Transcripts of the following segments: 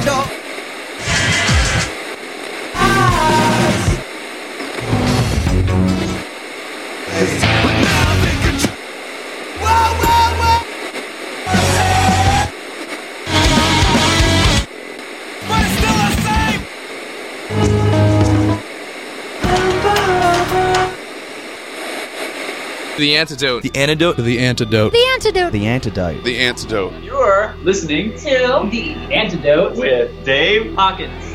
antidote. The antidote. The antidote. The antidote. The antidote. The antidote. The antidote. You're listening to The Antidote with Dave Hawkins.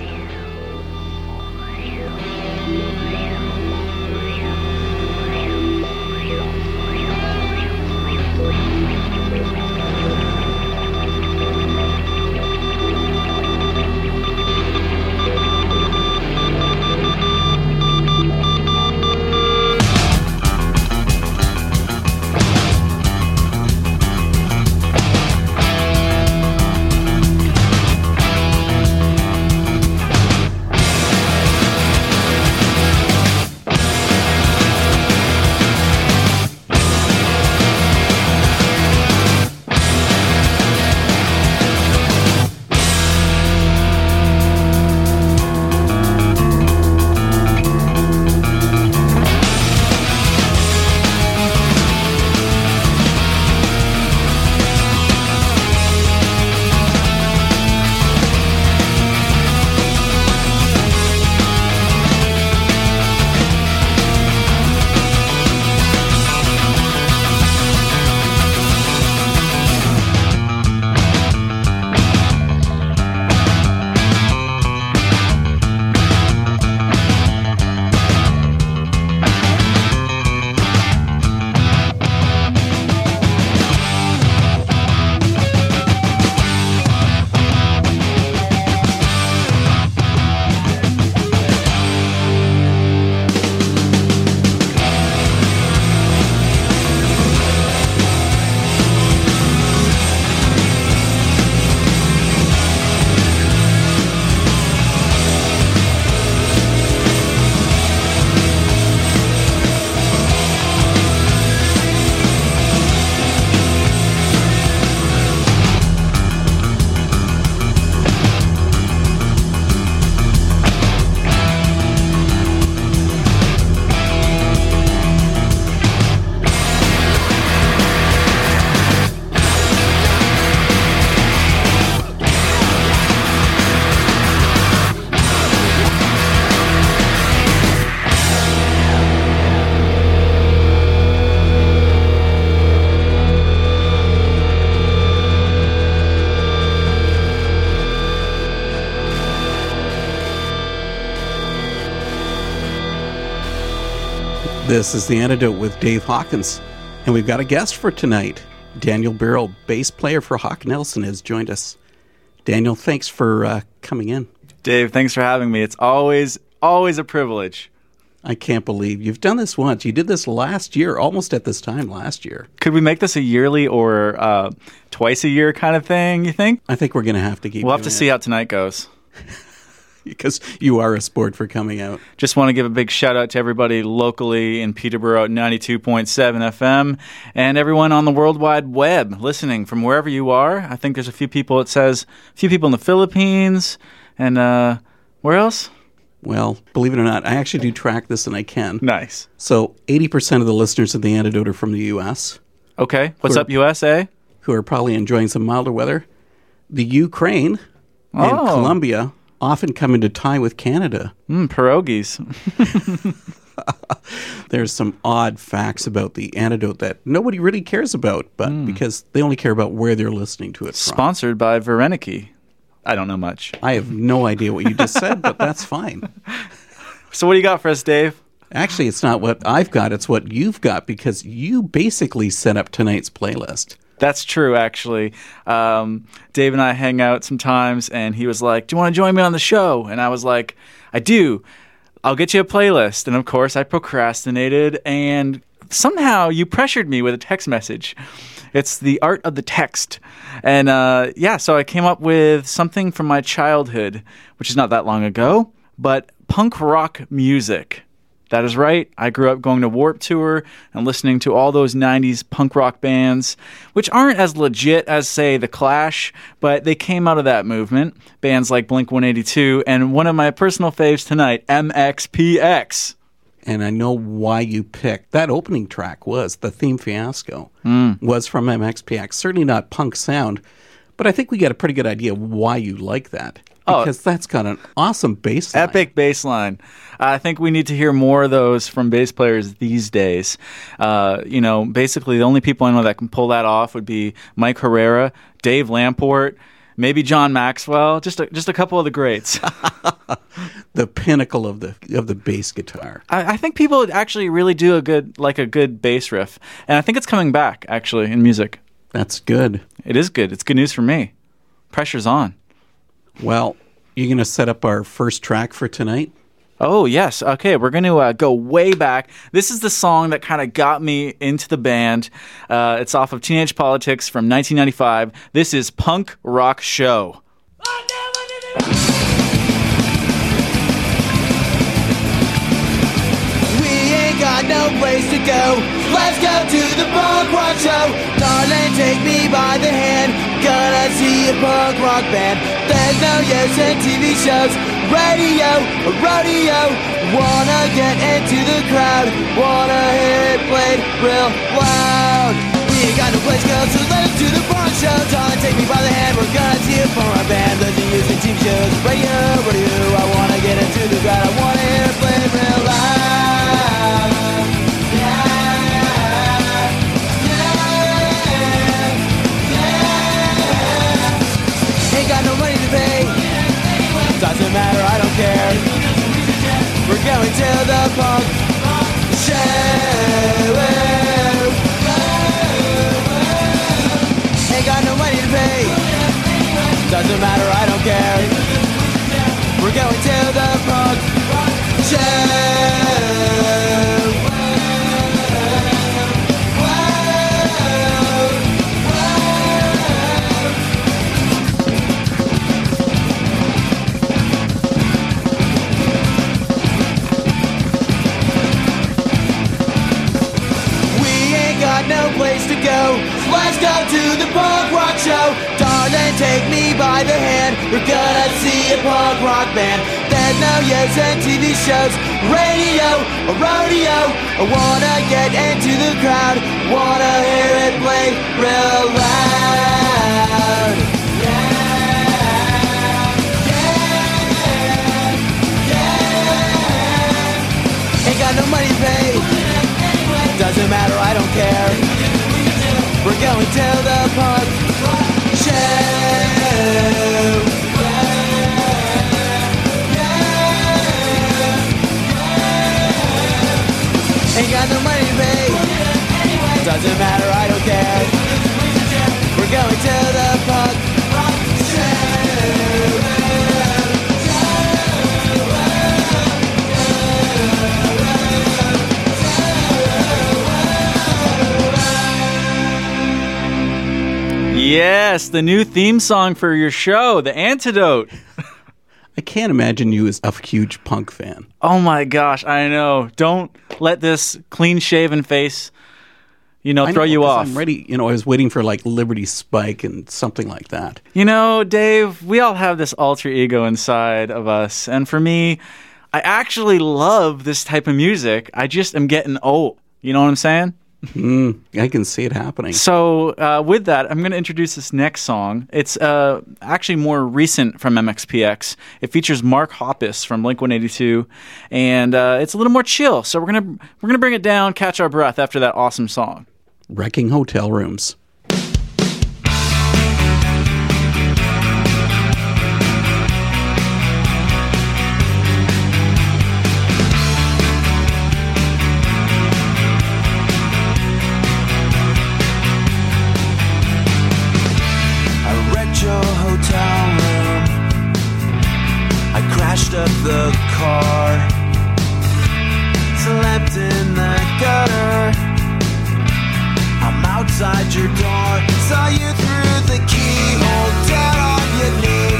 This is The Antidote with Dave Hawkins, and we've got a guest for tonight. Daniel Biro, bass player for Hawk Nelson, has joined us. Daniel, thanks for uh, coming in. Dave, thanks for having me. It's always, always a privilege. I can't believe you've done this once. You did this last year, almost at this time last year. Could we make this a yearly or uh, twice a year kind of thing, you think? I think we're going to have to keep We'll have to doing see how tonight goes. because you are a sport for coming out. Just want to give a big shout out to everybody locally in Peterborough at 92.7 FM and everyone on the World Wide Web listening from wherever you are. I think there's a few people, it says, a few people in the Philippines and uh, where else? Well, believe it or not, I actually do track this and I can. Nice. So 80% of the listeners of The Antidote are from the U.S., Okay. What's Sure. up, USA? who are probably enjoying some milder weather. The Ukraine and Oh. Colombia often come into tie with Canada. Mm, pierogies. There's some odd facts about the antidote that nobody really cares about, but Hmm. because they only care about where they're listening to it from. Sponsored by Vareniki. I don't know much. I have no idea what you just said, but that's fine. So what do you got for us, Dave? Actually, it's not what I've got, it's what you've got because you basically set up tonight's playlist. That's true, actually. Um, Dave and I hang out sometimes, and he was like, Do you want to join me on the show? And I was like, I do. I'll get you a playlist. And of course, I procrastinated, and somehow you pressured me with a text message. It's the art of the text. And uh, yeah, so I came up with something from my childhood, which is not that long ago, but punk rock music. That is right. I grew up going to Warped Tour and listening to all those 90s punk rock bands, which aren't as legit as, say, The Clash, but they came out of that movement. Bands like Blink 182 and one of my personal faves tonight, MXPX. And I know why you picked that opening track was the theme fiasco mm. was from MXPX. Certainly not punk sound, but I think we get a pretty good idea why you like that. Oh. because oh, that's got an awesome bass line. Epic bass line. I think we need to hear more of those from bass players these days. Uh, you know, basically the only people I know that can pull that off would be Mike Herrera, Dave Lamport, maybe John Maxwell, just a, just a couple of the greats. the pinnacle of the of the bass guitar. I, I, think people actually really do a good like a good bass riff, and I think it's coming back actually in music. That's good. It is good. It's good news for me. Pressure's on. Well, you're going to set up our first track for tonight? Oh, yes. Okay, we're going to uh, go way back. This is the song that kind of got me into the band. Uh, it's off of Teenage Politics from 1995. This is Punk Rock Show. Got no place to go. Let's go to the punk rock show. Darling, take me by the hand. Gonna see a punk rock band. There's no use in TV shows, radio, or rodeo. Wanna get into the crowd. Wanna hear it played real loud. We ain't got no place to go, so let's do the punk show. Darling, take me by the hand. We're gonna see a punk rock band. There's no use in TV shows, radio, rodeo. I wanna get into the crowd. I wanna hear it played real loud. Going to the punk show. Ain't got no money to pay. Doesn't matter, I don't care. Place. Let's go to the punk rock show. Darling, take me by the hand. We're gonna see a punk rock band. There's no use in TV shows, radio, or rodeo. I wanna get into the crowd. Wanna hear it play real loud. Ain't got no money to pay. Doesn't matter, I don't care. Going to the punk show. Ain't got no money pay. Doesn't matter, I don't care. We're going to the punk Yes, the new theme song for your show, The Antidote. I can't imagine you as a huge punk fan. Oh my gosh, I know. Don't let this clean shaven face, you know, throw you off. I'm ready. You know, I was waiting for like Liberty Spike and something like that. You know, Dave, we all have this alter ego inside of us. And for me, I actually love this type of music. I just am getting old. You know what I'm saying? Mm, I can see it happening. So, uh, with that, I'm going to introduce this next song. It's uh, actually more recent from MXPX. It features Mark Hoppus from Blink 182, and uh, it's a little more chill. So we're gonna we're gonna bring it down, catch our breath after that awesome song. Wrecking hotel rooms. Up the car. Slept in the gutter. I'm outside your door. Saw you through the keyhole, down on your knees.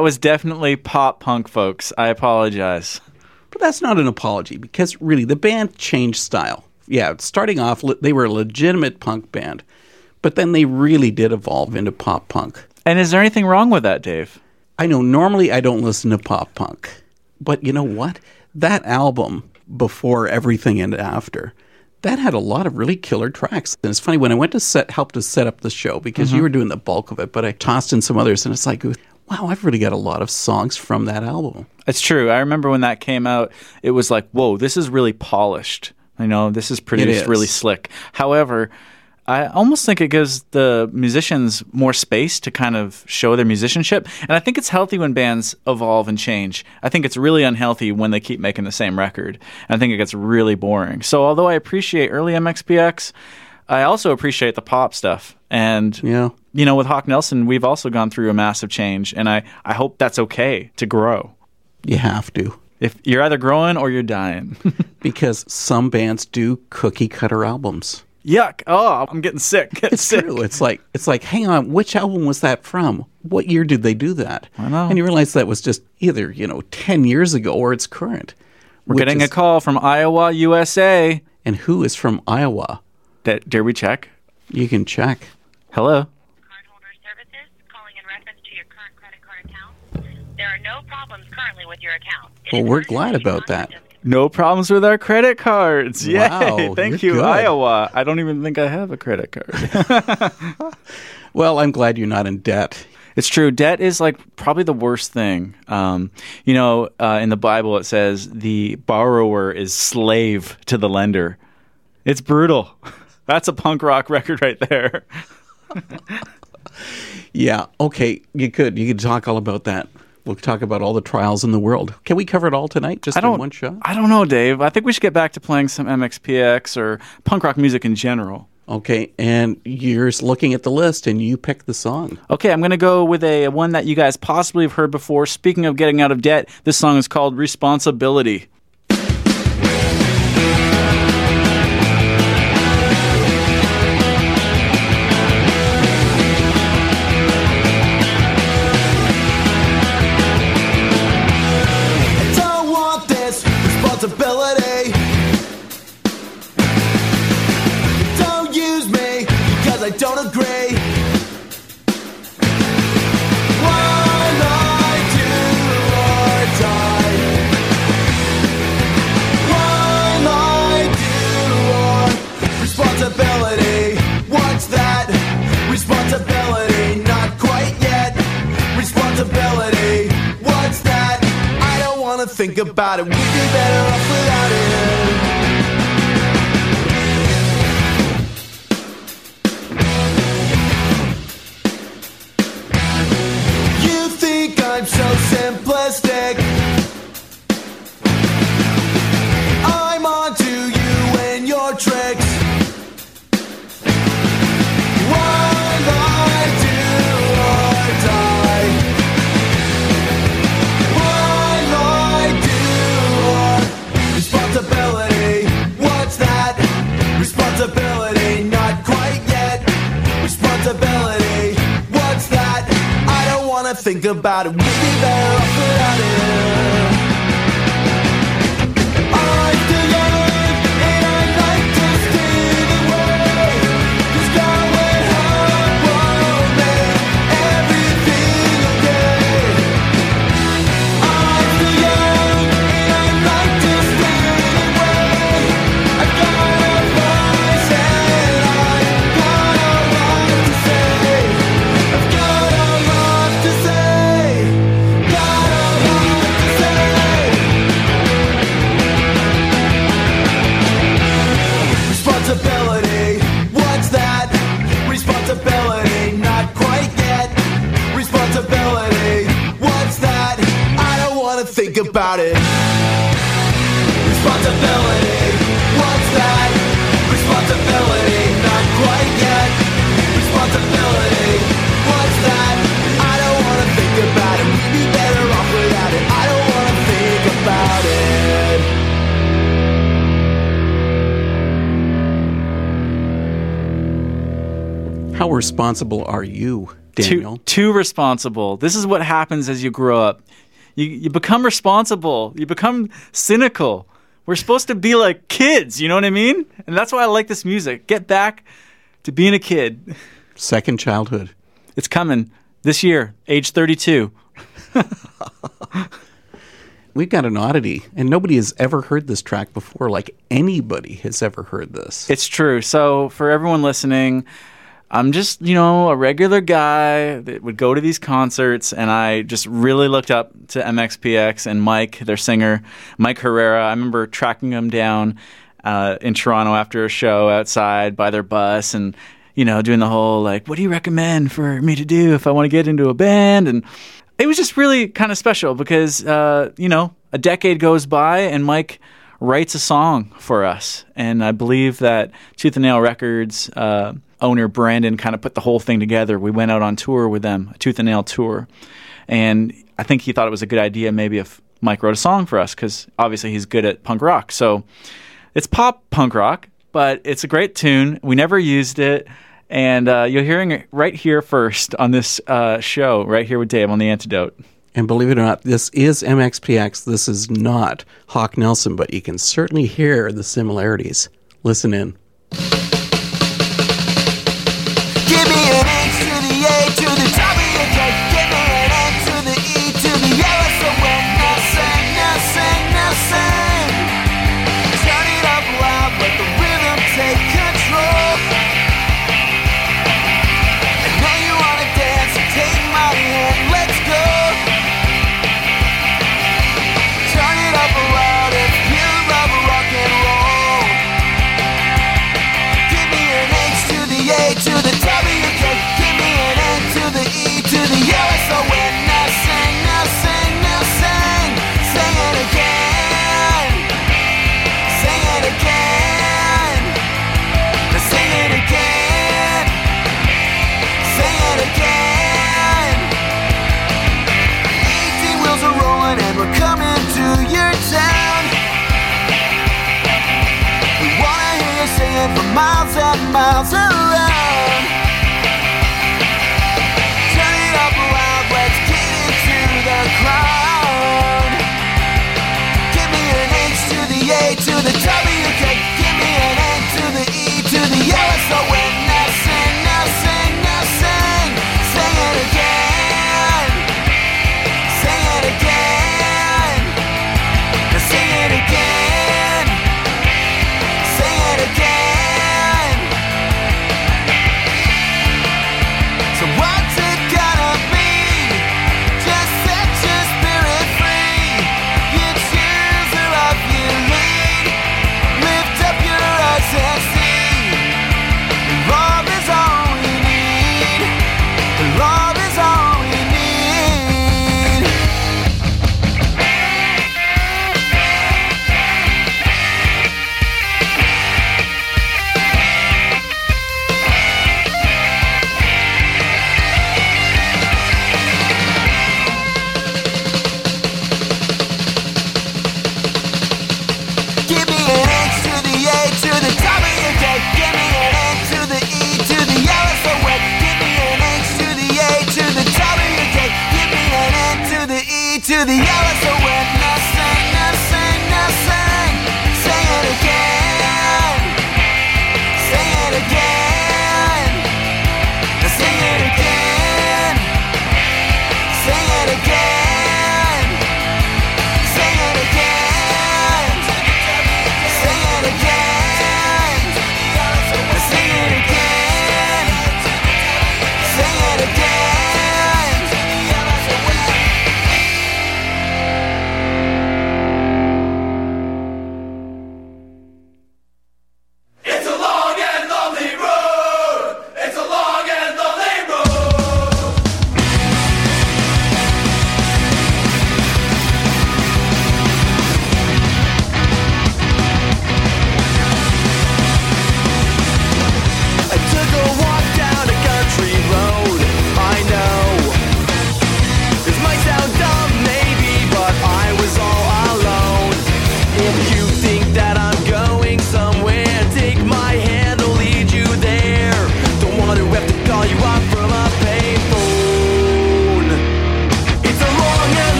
That was definitely pop punk, folks. I apologize. But that's not an apology because really the band changed style. Yeah, starting off, they were a legitimate punk band, but then they really did evolve into pop punk. And is there anything wrong with that, Dave? I know normally I don't listen to pop punk, but you know what? That album, Before Everything and After, that had a lot of really killer tracks. And it's funny when I went to set help to set up the show because you mm-hmm. were doing the bulk of it, but I tossed in some others, and it's like, wow, I've really got a lot of songs from that album. It's true. I remember when that came out, it was like, whoa, this is really polished. You know, this is produced is. really slick. However, I almost think it gives the musicians more space to kind of show their musicianship. And I think it's healthy when bands evolve and change. I think it's really unhealthy when they keep making the same record. And I think it gets really boring. So although I appreciate early MXPX, I also appreciate the pop stuff. And Yeah. you know, with Hawk Nelson, we've also gone through a massive change, and I, I hope that's okay to grow. You have to. If you're either growing or you're dying. because some bands do cookie cutter albums. Yuck! Oh, I'm getting sick. It's sick. true. It's like it's like, hang on, which album was that from? What year did they do that? I know. And you realize that was just either you know ten years ago or it's current. We're getting a call from Iowa, USA. And who is from Iowa? That dare we check? You can check. Hello. Cardholder Services calling in reference to your current credit card account. There are no problems currently with your account. It Well, we're glad about that. No problems with our credit cards. Yay! Wow, Thank you're you, good. Iowa. I don't even think I have a credit card. Well, I'm glad you're not in debt. It's true. Debt is like probably the worst thing. Um, you know, uh, in the Bible it says the borrower is slave to the lender. It's brutal. That's a punk rock record right there. Yeah. Okay. You could. You could talk all about that. We'll talk about all the trials in the world. Can we cover it all tonight? Just in one shot. I don't know, Dave. I think we should get back to playing some MXPX or punk rock music in general. Okay. And you're just looking at the list and you pick the song. Okay, I'm going to go with a one that you guys possibly have heard before. Speaking of getting out of debt, this song is called Responsibility. don't agree. One I do or die. One I do or responsibility. What's that? Responsibility, not quite yet. Responsibility, what's that? I don't wanna think about it. We'd be better off about it. Responsibility, what's that? Responsibility, not quite yet. Responsibility, what's that? I don't wanna think about it. We'd be better off without it. I don't wanna think about it. How responsible are you, Daniel? Too, too responsible. This is what happens as you grow up. You, you become responsible. You become cynical. We're supposed to be like kids, you know what I mean? And that's why I like this music. Get back to being a kid. Second childhood. It's coming this year, age 32. We've got an oddity, and nobody has ever heard this track before. Like anybody has ever heard this. It's true. So, for everyone listening, I'm just, you know, a regular guy that would go to these concerts, and I just really looked up to MXPX and Mike, their singer, Mike Herrera. I remember tracking him down uh, in Toronto after a show outside by their bus and, you know, doing the whole, like, what do you recommend for me to do if I want to get into a band? And it was just really kind of special because, uh, you know, a decade goes by and Mike writes a song for us. And I believe that Tooth and Nail Records uh, owner Brandon kind of put the whole thing together. We went out on tour with them, a Tooth and Nail tour. And I think he thought it was a good idea maybe if Mike wrote a song for us because obviously he's good at punk rock. So it's pop punk rock, but it's a great tune. We never used it. And uh, you're hearing it right here first on this uh, show, right here with Dave on The Antidote. And believe it or not, this is MXPX. This is not Hawk Nelson, but you can certainly hear the similarities. Listen in.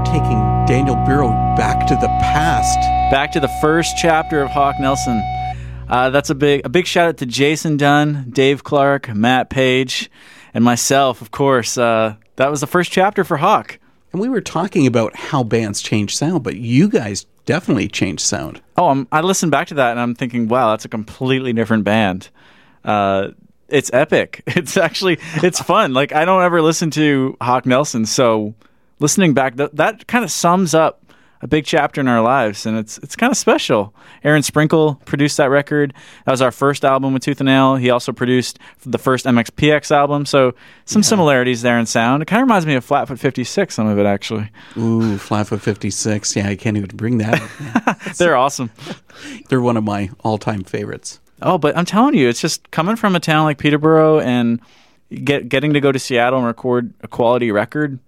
We're taking Daniel Biro back to the past. Back to the first chapter of Hawk Nelson. Uh, that's a big a big shout out to Jason Dunn, Dave Clark, Matt Page, and myself, of course. Uh, that was the first chapter for Hawk. And we were talking about how bands change sound, but you guys definitely changed sound. Oh, I'm, I listened back to that and I'm thinking, wow, that's a completely different band. Uh, it's epic. It's actually it's fun. Like I don't ever listen to Hawk Nelson, so listening back that that kind of sums up a big chapter in our lives, and it's it's kind of special. Aaron Sprinkle produced that record. That was our first album with Tooth and Nail. He also produced the first MXPX album, so some similarities there in sound. It kind of reminds me of Flatfoot 56, some of it actually. Ooh, Flatfoot 56. Yeah, I can't even bring that up. They're awesome. They're one of my all time favorites. Oh, but I'm telling you, it's just coming from a town like Peterborough and get getting to go to Seattle and record a quality record.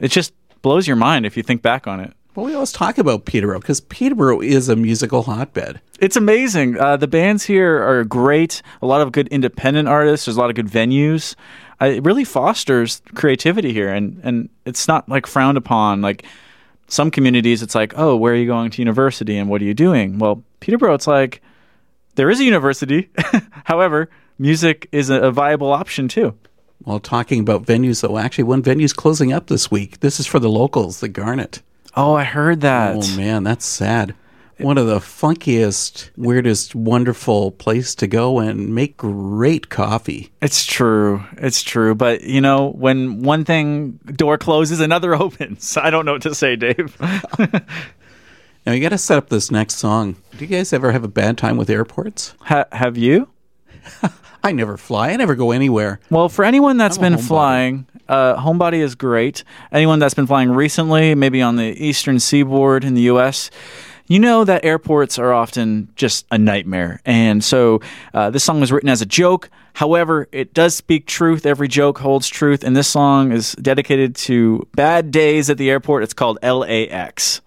It just blows your mind if you think back on it. Well, we always talk about Peterborough because Peterborough is a musical hotbed. It's amazing. Uh, the bands here are great. A lot of good independent artists. There's a lot of good venues. Uh, it really fosters creativity here, and and it's not like frowned upon. Like some communities, it's like, oh, where are you going to university and what are you doing? Well, Peterborough, it's like there is a university. However, music is a, a viable option too. Well, talking about venues, though, actually, one venue's closing up this week. This is for the locals, the Garnet. Oh, I heard that. Oh, man, that's sad. One of the funkiest, weirdest, wonderful place to go and make great coffee. It's true. It's true. But, you know, when one thing door closes, another opens. I don't know what to say, Dave. now, you got to set up this next song. Do you guys ever have a bad time with airports? Ha- have you? I never fly. I never go anywhere. Well, for anyone that's been flying, uh, Homebody is great. Anyone that's been flying recently, maybe on the eastern seaboard in the U.S., you know that airports are often just a nightmare. And so uh, this song was written as a joke. However, it does speak truth. Every joke holds truth. And this song is dedicated to bad days at the airport. It's called LAX.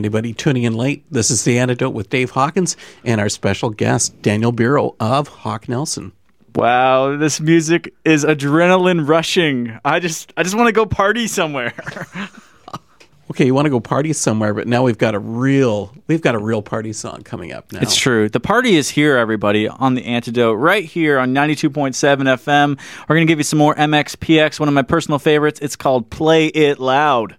Anybody tuning in late, this is The Antidote with Dave Hawkins and our special guest, Daniel Biro of Hawk Nelson. Wow, this music is adrenaline rushing. I just I just want to go party somewhere. okay, you want to go party somewhere, but now we've got a real we've got a real party song coming up now. It's true. The party is here, everybody, on the antidote, right here on 92.7 FM. We're gonna give you some more MXPX, one of my personal favorites. It's called Play It Loud.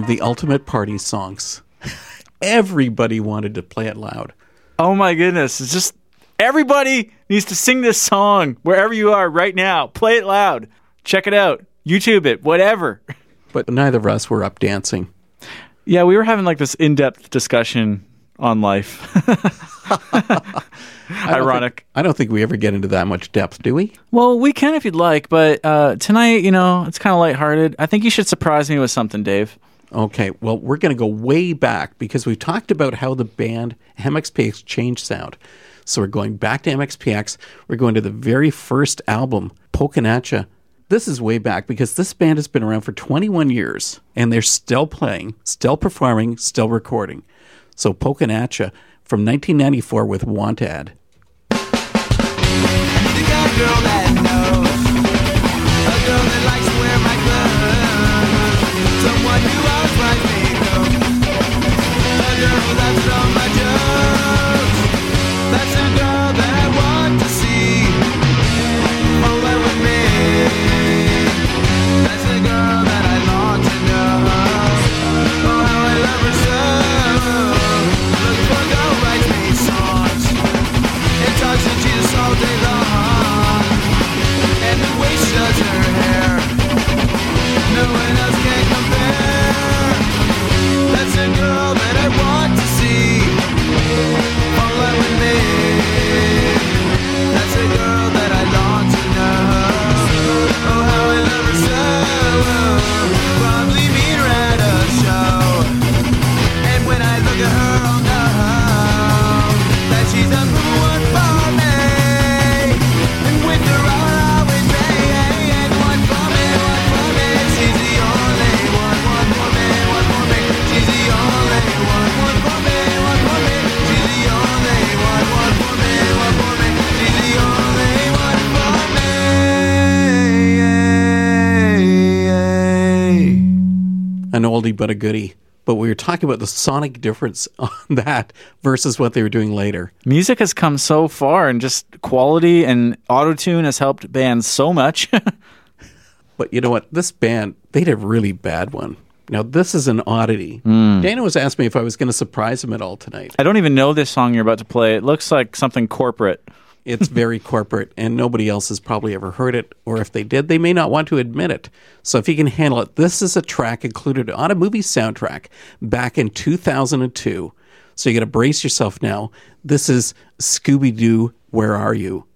Of the ultimate party songs. Everybody wanted to play it loud. Oh my goodness. It's just everybody needs to sing this song wherever you are right now. Play it loud. Check it out. YouTube it, whatever. But neither of us were up dancing. Yeah, we were having like this in depth discussion on life. I don't Ironic. think- I don't think we ever get into that much depth, do we? Well, we can if you'd like, but uh, tonight, you know, it's kind of lighthearted. I think you should surprise me with something, Dave. Okay, well, we're going to go way back because we've talked about how the band MXPX changed sound. So we're going back to MXPX. We're going to the very first album, Pokinatcha. This is way back because this band has been around for 21 years and they're still playing, still performing, still recording. So Pokinatcha from 1994 with Want Ad. Always finds me. A girl who laughs at talking about the sonic difference on that versus what they were doing later. Music has come so far, and just quality and auto tune has helped bands so much. But you know what? This band, they did a really bad one. Now, this is an oddity. Hmm. Dana was asking me if I was going to surprise him at all tonight. I don't even know this song you're about to play. It looks like something corporate. It's very corporate, and nobody else has probably ever heard it, or if they did, they may not want to admit it. So, if you can handle it, this is a track included on a movie soundtrack back in 2002. So, you got to brace yourself now. This is Scooby Doo, Where Are You?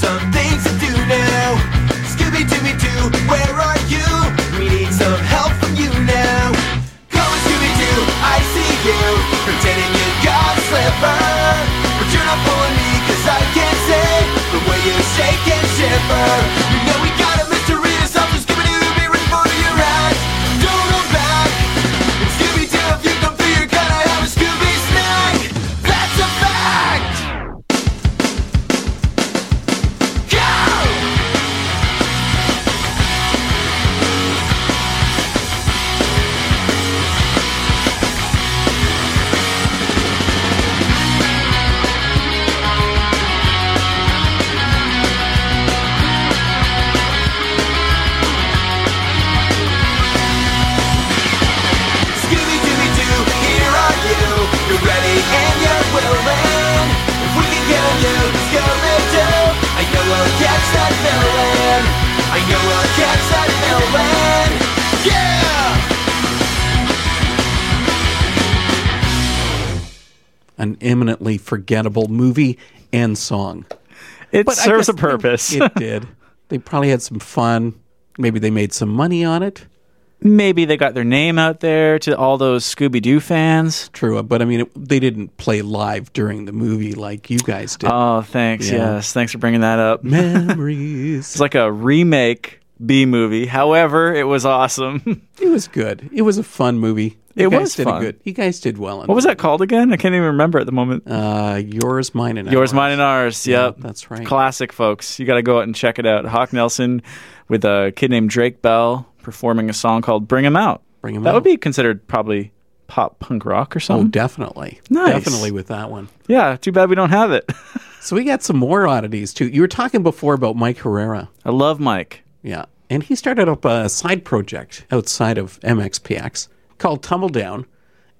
We forgettable movie and song. It But serves a purpose. It did. They probably had some fun. Maybe they made some money on it. Maybe they got their name out there to all those Scooby Doo fans. True, but I mean, it, they didn't play live during the movie like you guys did. Oh, thanks. Yeah. Yes, thanks for bringing that up. Memories. It's like a remake B movie. However, it was awesome. It was good. It was a fun movie. It was did fun. Good. You guys did well. In what was that called again? I can't even remember at the moment. Uh, yours, mine, and Yours, ours. mine, and ours. Yeah, Yep, that's right. Classic, folks. You got to go out and check it out. Hawk Nelson with a kid named Drake Bell performing a song called "Bring 'Em Out." Bring 'Em that Out. That would be considered probably pop punk rock or something. Oh, definitely. Nice. Definitely with that one. yeah, too bad we don't have it. So we got some more oddities too. You were talking before about Mike Herrera. I love Mike. Yeah. And he started up a side project outside of MXPX called Tumbledown.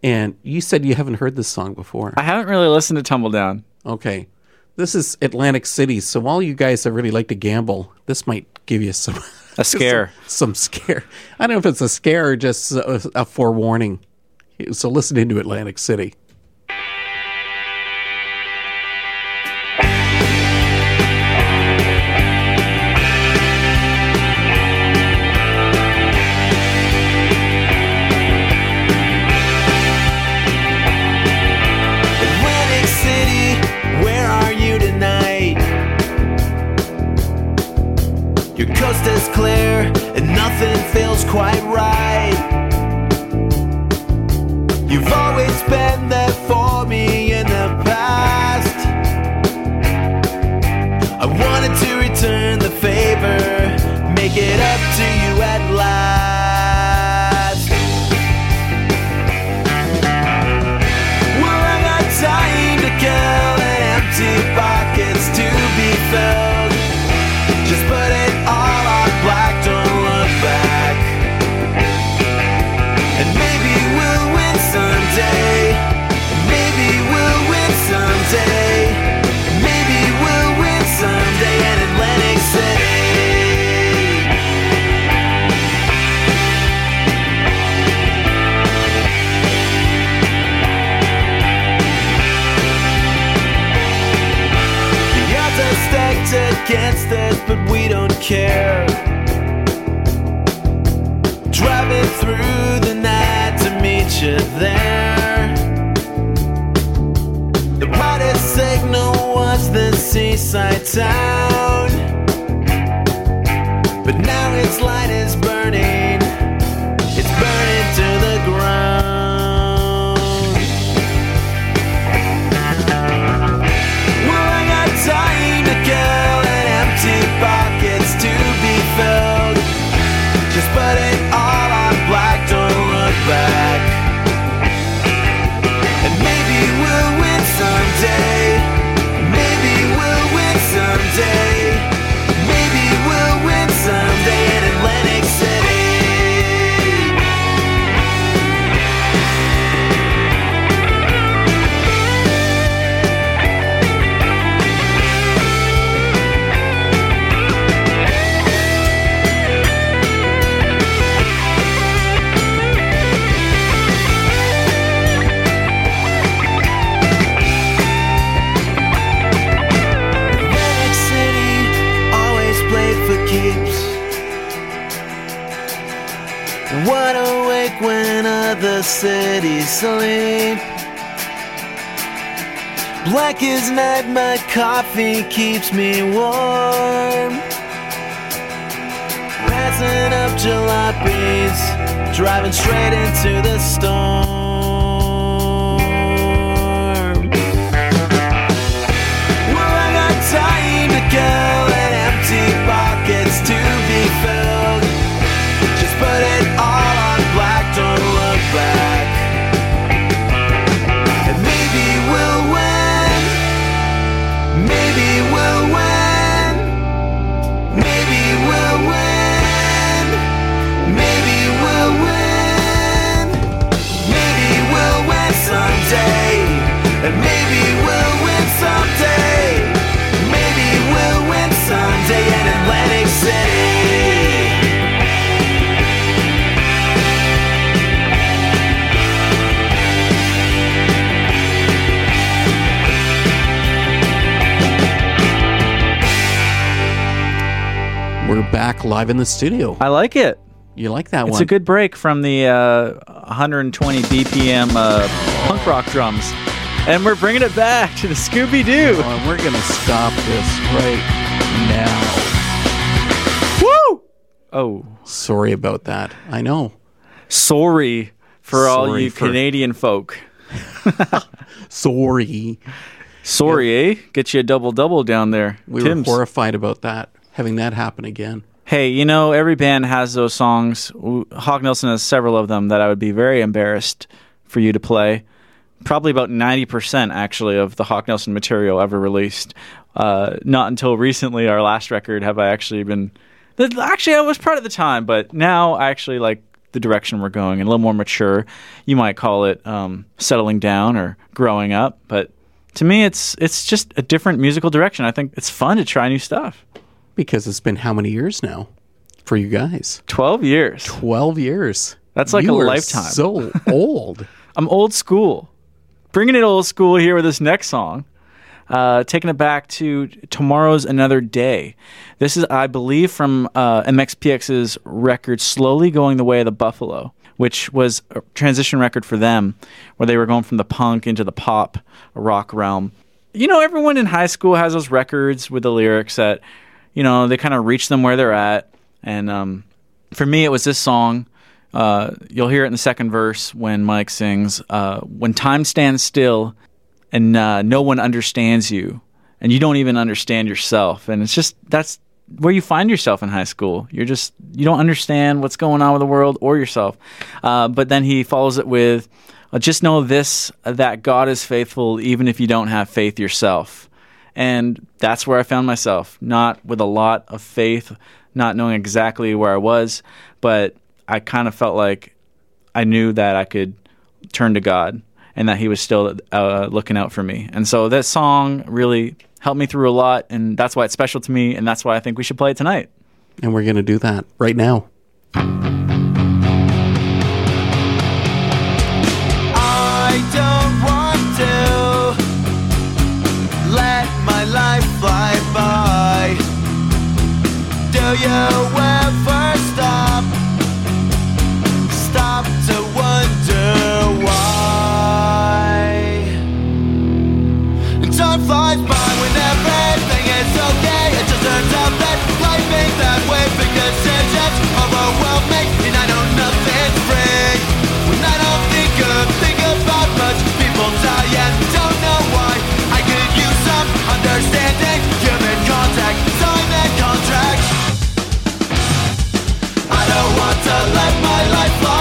And you said you haven't heard this song before. I haven't really listened to Tumbledown. Okay. This is Atlantic City. So all you guys that really like to gamble, this might give you some A scare. some, some scare. I don't know if it's a scare or just a, a forewarning. So listen into Atlantic City. Are against us, but we don't care. Driving through the night to meet you there. The brightest signal was the seaside town. Someday. Cities sleep. Black as night, my coffee keeps me warm. Passing up jalopies, driving straight into the storm. Live in the studio. I like it. You like that It's one? It's a good break from the uh, 120 BPM uh, punk rock drums. And we're bringing it back to the Scooby Doo. Uh, we're going to stop this right now. Woo! Oh, Sorry about that. I know. sorry for all you for- Canadian folk. Sorry. Sorry, eh? Get you a double double down there. We Tim's. were horrified about that, having that happen again. Hey, you know, every band has those songs. Hawk Nelson has several of them that I would be very embarrassed for you to play. Probably about 90% actually of the Hawk Nelson material ever released. Uh, not until recently, our last record, have I actually been. Actually, I was proud of the time, but now I actually like the direction we're going and a little more mature. You might call it um, settling down or growing up, but to me, it's it's just a different musical direction. I think it's fun to try new stuff. Because it's been how many years now for you guys? Twelve years. Twelve years. That's like you a lifetime. So old. I'm old school. Bringing it old school here with this next song. Uh, taking it back to Tomorrow's Another Day. This is, I believe, from uh, MXPX's record Slowly Going the Way of the Buffalo, which was a transition record for them, where they were going from the punk into the pop rock realm. You know, everyone in high school has those records with the lyrics that, you know, they kind of reach them where they're at. And um, for me, it was this song. Uh, you'll hear it in the second verse when Mike sings, uh, When time stands still and uh, no one understands you and you don't even understand yourself. And it's just, that's where you find yourself in high school. You're just, you don't understand what's going on with the world or yourself. Uh, but then he follows it with, just know this, that God is faithful even if you don't have faith yourself. And that's where I found myself, not with a lot of faith, not knowing exactly where I was, but I kind of felt like I knew that I could turn to God and that He was still uh, looking out for me. And so that song really helped me through a lot, and that's why it's special to me, and that's why I think we should play it tonight. And we're going to do that right now. You ever to let my life fly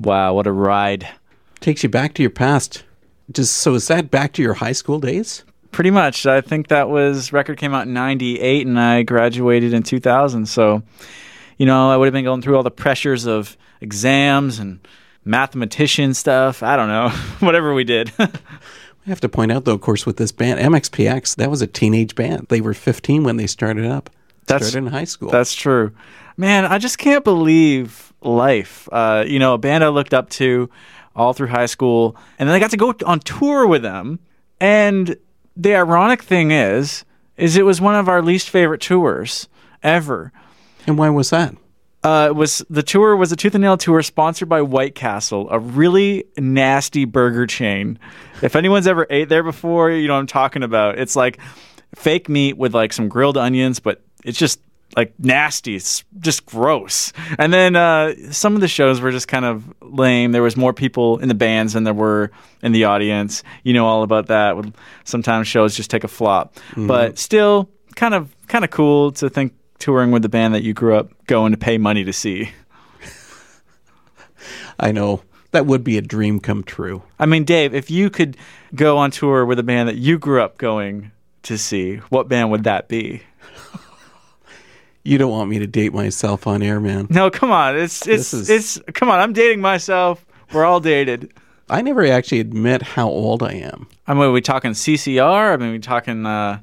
Wow, what a ride. Takes you back to your past. Just so is that back to your high school days? Pretty much. I think that was record came out in 98 and I graduated in 2000. So, you know, I would have been going through all the pressures of exams and mathematician stuff. I don't know. Whatever we did. I have to point out, though, of course, with this band, MXPX, that was a teenage band. They were 15 when they started up. That's- started in high school. That's true. Man, I just can't believe life. Uh, you know, a band I looked up to all through high school, and then I got to go on tour with them. And the ironic thing is, is it was one of our least favorite tours ever. and why was that? Uh, it was the tour was a Tooth and Nail tour sponsored by White Castle, a really nasty burger chain. If anyone's ever ate there before, you know what I'm talking about. It's like fake meat with like some grilled onions, but it's just like nasty. It's just gross. And then uh, some of the shows were just kind of lame. There was more people in the bands than there were in the audience. You know all about that. Sometimes shows just take a flop, but still kind of kind of cool to think touring with the band that you grew up going to pay money to see. I know that would be a dream come true. I mean, Dave, if you could go on tour with a band that you grew up going to see, what band would that be? You don't want me to date myself on air, man. No, come on. It's it's is- it's come on. I'm dating myself. We're all dated. I never actually admit how old I am. I mean, are we talking CCR? I mean, we talking uh,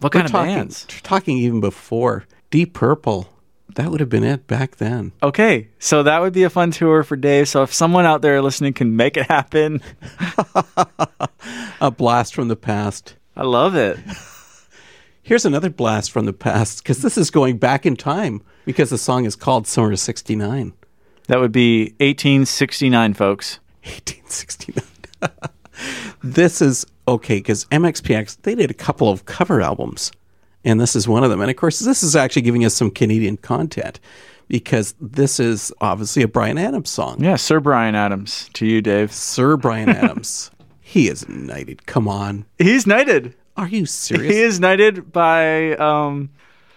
what kind We're of talking, bands? talking even before Deep Purple. That would have been it back then. Okay, so that would be a fun tour for Dave. So if someone out there listening can make it happen, A blast from the past. I love it. Here's another blast from the past because this is going back in time because the song is called Summer of 69. That would be 1869, folks. 1869. this is okay because MXPX, they did a couple of cover albums, and this is one of them. And of course, this is actually giving us some Canadian content because this is obviously a Bryan Adams song. Yeah, Sir Bryan Adams. To you, Dave. Sir Bryan Adams. he is knighted. Come on. He's knighted. Are you serious? He is knighted by um,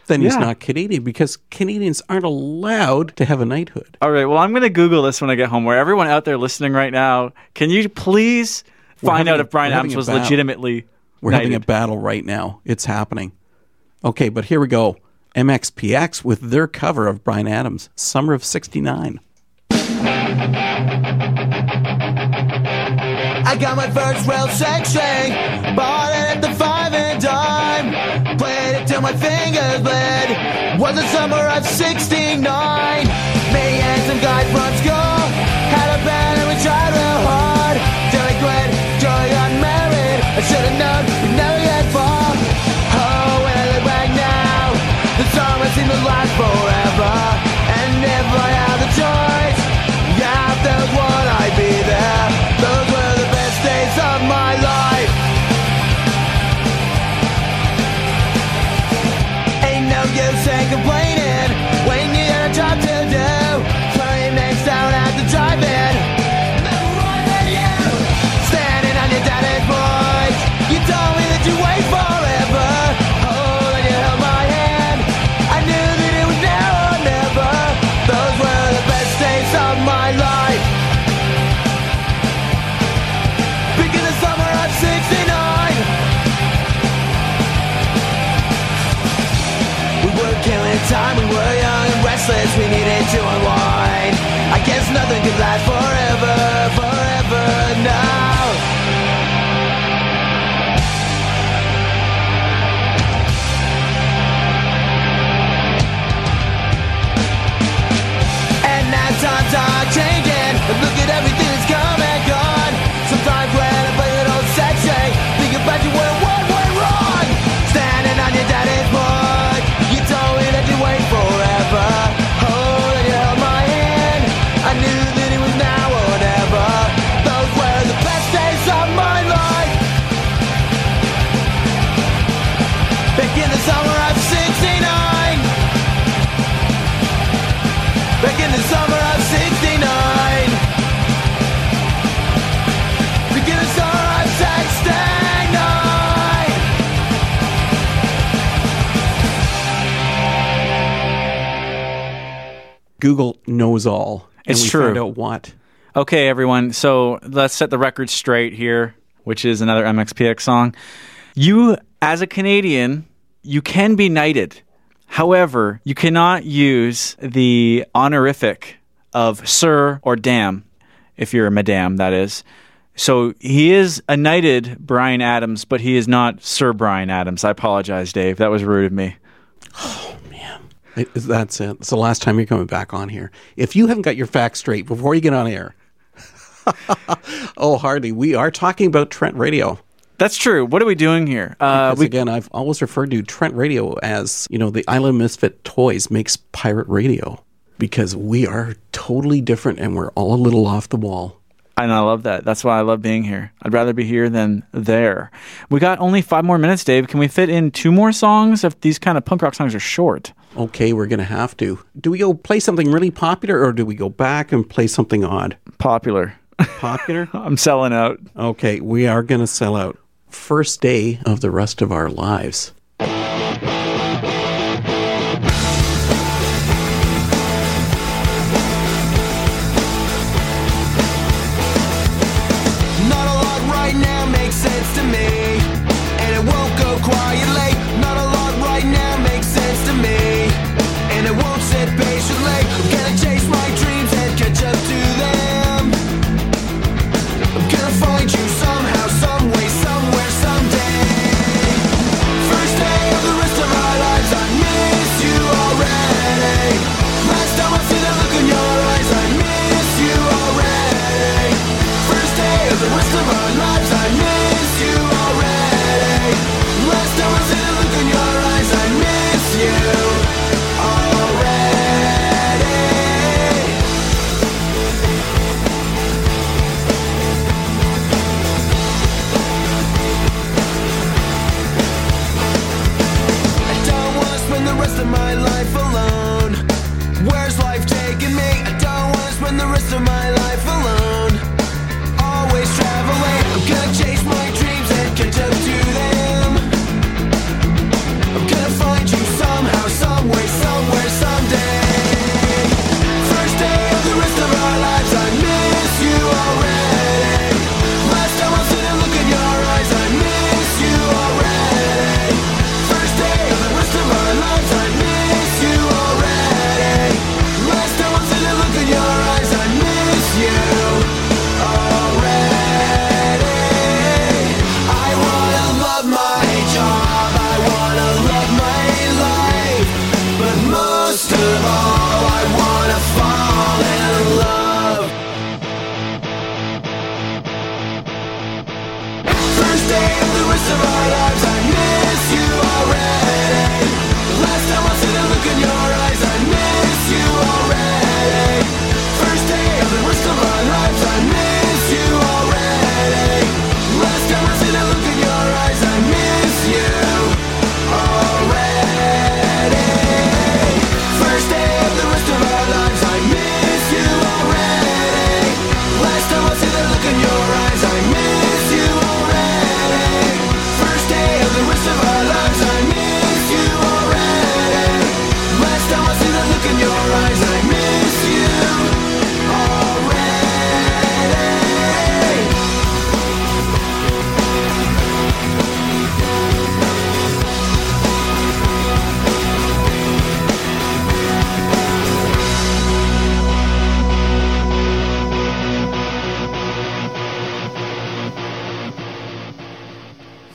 then he's yeah. not Canadian because Canadians aren't allowed to have a knighthood. All right. Well, I'm going to Google this when I get home. Where everyone out there listening right now, can you please find out a- if Bryan Adams was legitimately We're having a battle right now. It's happening. Okay, but here we go. MXPX with their cover of Bryan Adams, Summer of 69. I got my first rail section, bought it at the five and dime. Played it till my fingers bled. Was the summer of '69. Me and some guy from school had a band and we tried real hard. Till we quit, till we got married. I should have known, we never get far. Oh, when I look back now, the summer seemed to last forever. Google knows all. and It's we true. Find out what. Okay, everyone. So let's set the record straight here, which is another MXPX song. You, as a Canadian, you can be knighted. However, you cannot use the honorific of sir or dam, if you're a madame, that is. So he is a knighted Bryan Adams, but he is not Sir Bryan Adams. I apologize, Dave. That was rude of me. That's it. It's the last time you're coming back on here. If you haven't got your facts straight before you get on air, oh, Hardy, we are talking about Trent Radio. That's true. What are we doing here? Uh, we again, I've always referred to Trent Radio as, you know, the Island Misfit Toys makes pirate radio because we are totally different and we're all a little off the wall. And I love that. That's why I love being here. I'd rather be here than there. We got only five more minutes, Dave. Can we fit in two more songs? If these kind of punk rock songs are short. Okay, we're going to have to. Do we go play something really popular or do we go back and play something odd? Popular. Popular? I'm selling out. Okay, we are going to sell out. First day of the rest of our lives.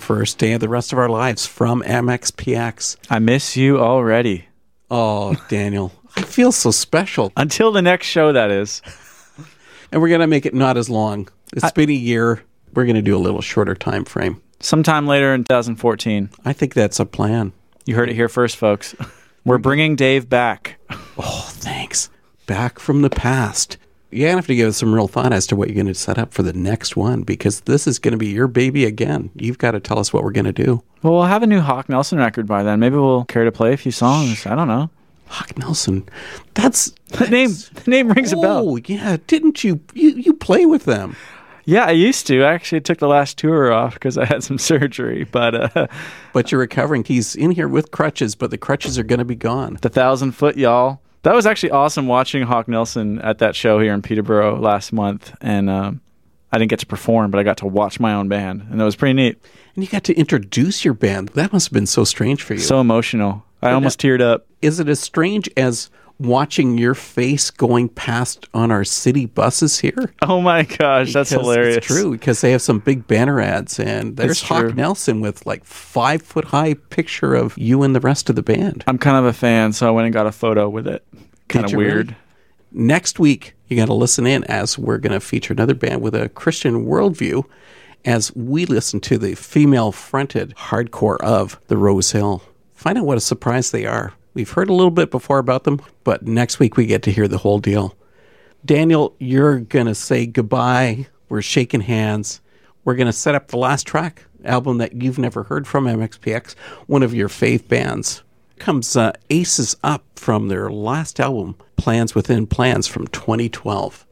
First day of the rest of our lives from MXPX. I miss you already. Oh, Daniel, I feel so special. Until the next show, that is. And we're going to make it not as long. It's been a year. We're going to do a little shorter time frame. Sometime later in 2014. I think that's a plan. You heard it here first, folks. We're bringing Dave back. Oh, thanks. Back from the past. You're going to have to give us some real thought as to what you're going to set up for the next one because this is going to be your baby again. You've got to tell us what we're going to do. Well, we'll have a new Hawk Nelson record by then. Maybe we'll care to play a few songs. I don't know. Hawk Nelson. That's The name, the name rings a bell. Oh, yeah. Didn't you, you you play with them? Yeah, I used to. I actually took the last tour off because I had some surgery. But uh, But you're recovering. He's in here with crutches, but the crutches are going to be gone. the thousand foot y'all. That was actually awesome watching Hawk Nelson at that show here in Peterborough last month, and um, I didn't get to perform, but I got to watch my own band, and that was pretty neat. And you got to introduce your band. That must have been so strange for you. So emotional. I almost teared up. is it as strange as watching your face going past on our city buses here. Oh my gosh, that's hilarious. True because they have some big banner ads, and there's Hawk. Nelson with like five foot high picture of you and the rest of the band. I'm kind of a fan, so I went and got a photo with it. Kind of you really? weird. Next week, you got to listen in as we're going to feature another band with a Christian worldview as we listen to the female fronted hardcore of the Rose Hill. Find out what a surprise they are. We've heard a little bit before about them, but next week we get to hear the whole deal. Daniel, you're going to say goodbye. We're shaking hands. We're going to set up the last track, album that you've never heard from MXPX, one of your fave bands. Comes uh, Aces Up from their last album, Plans Within Plans from 2012.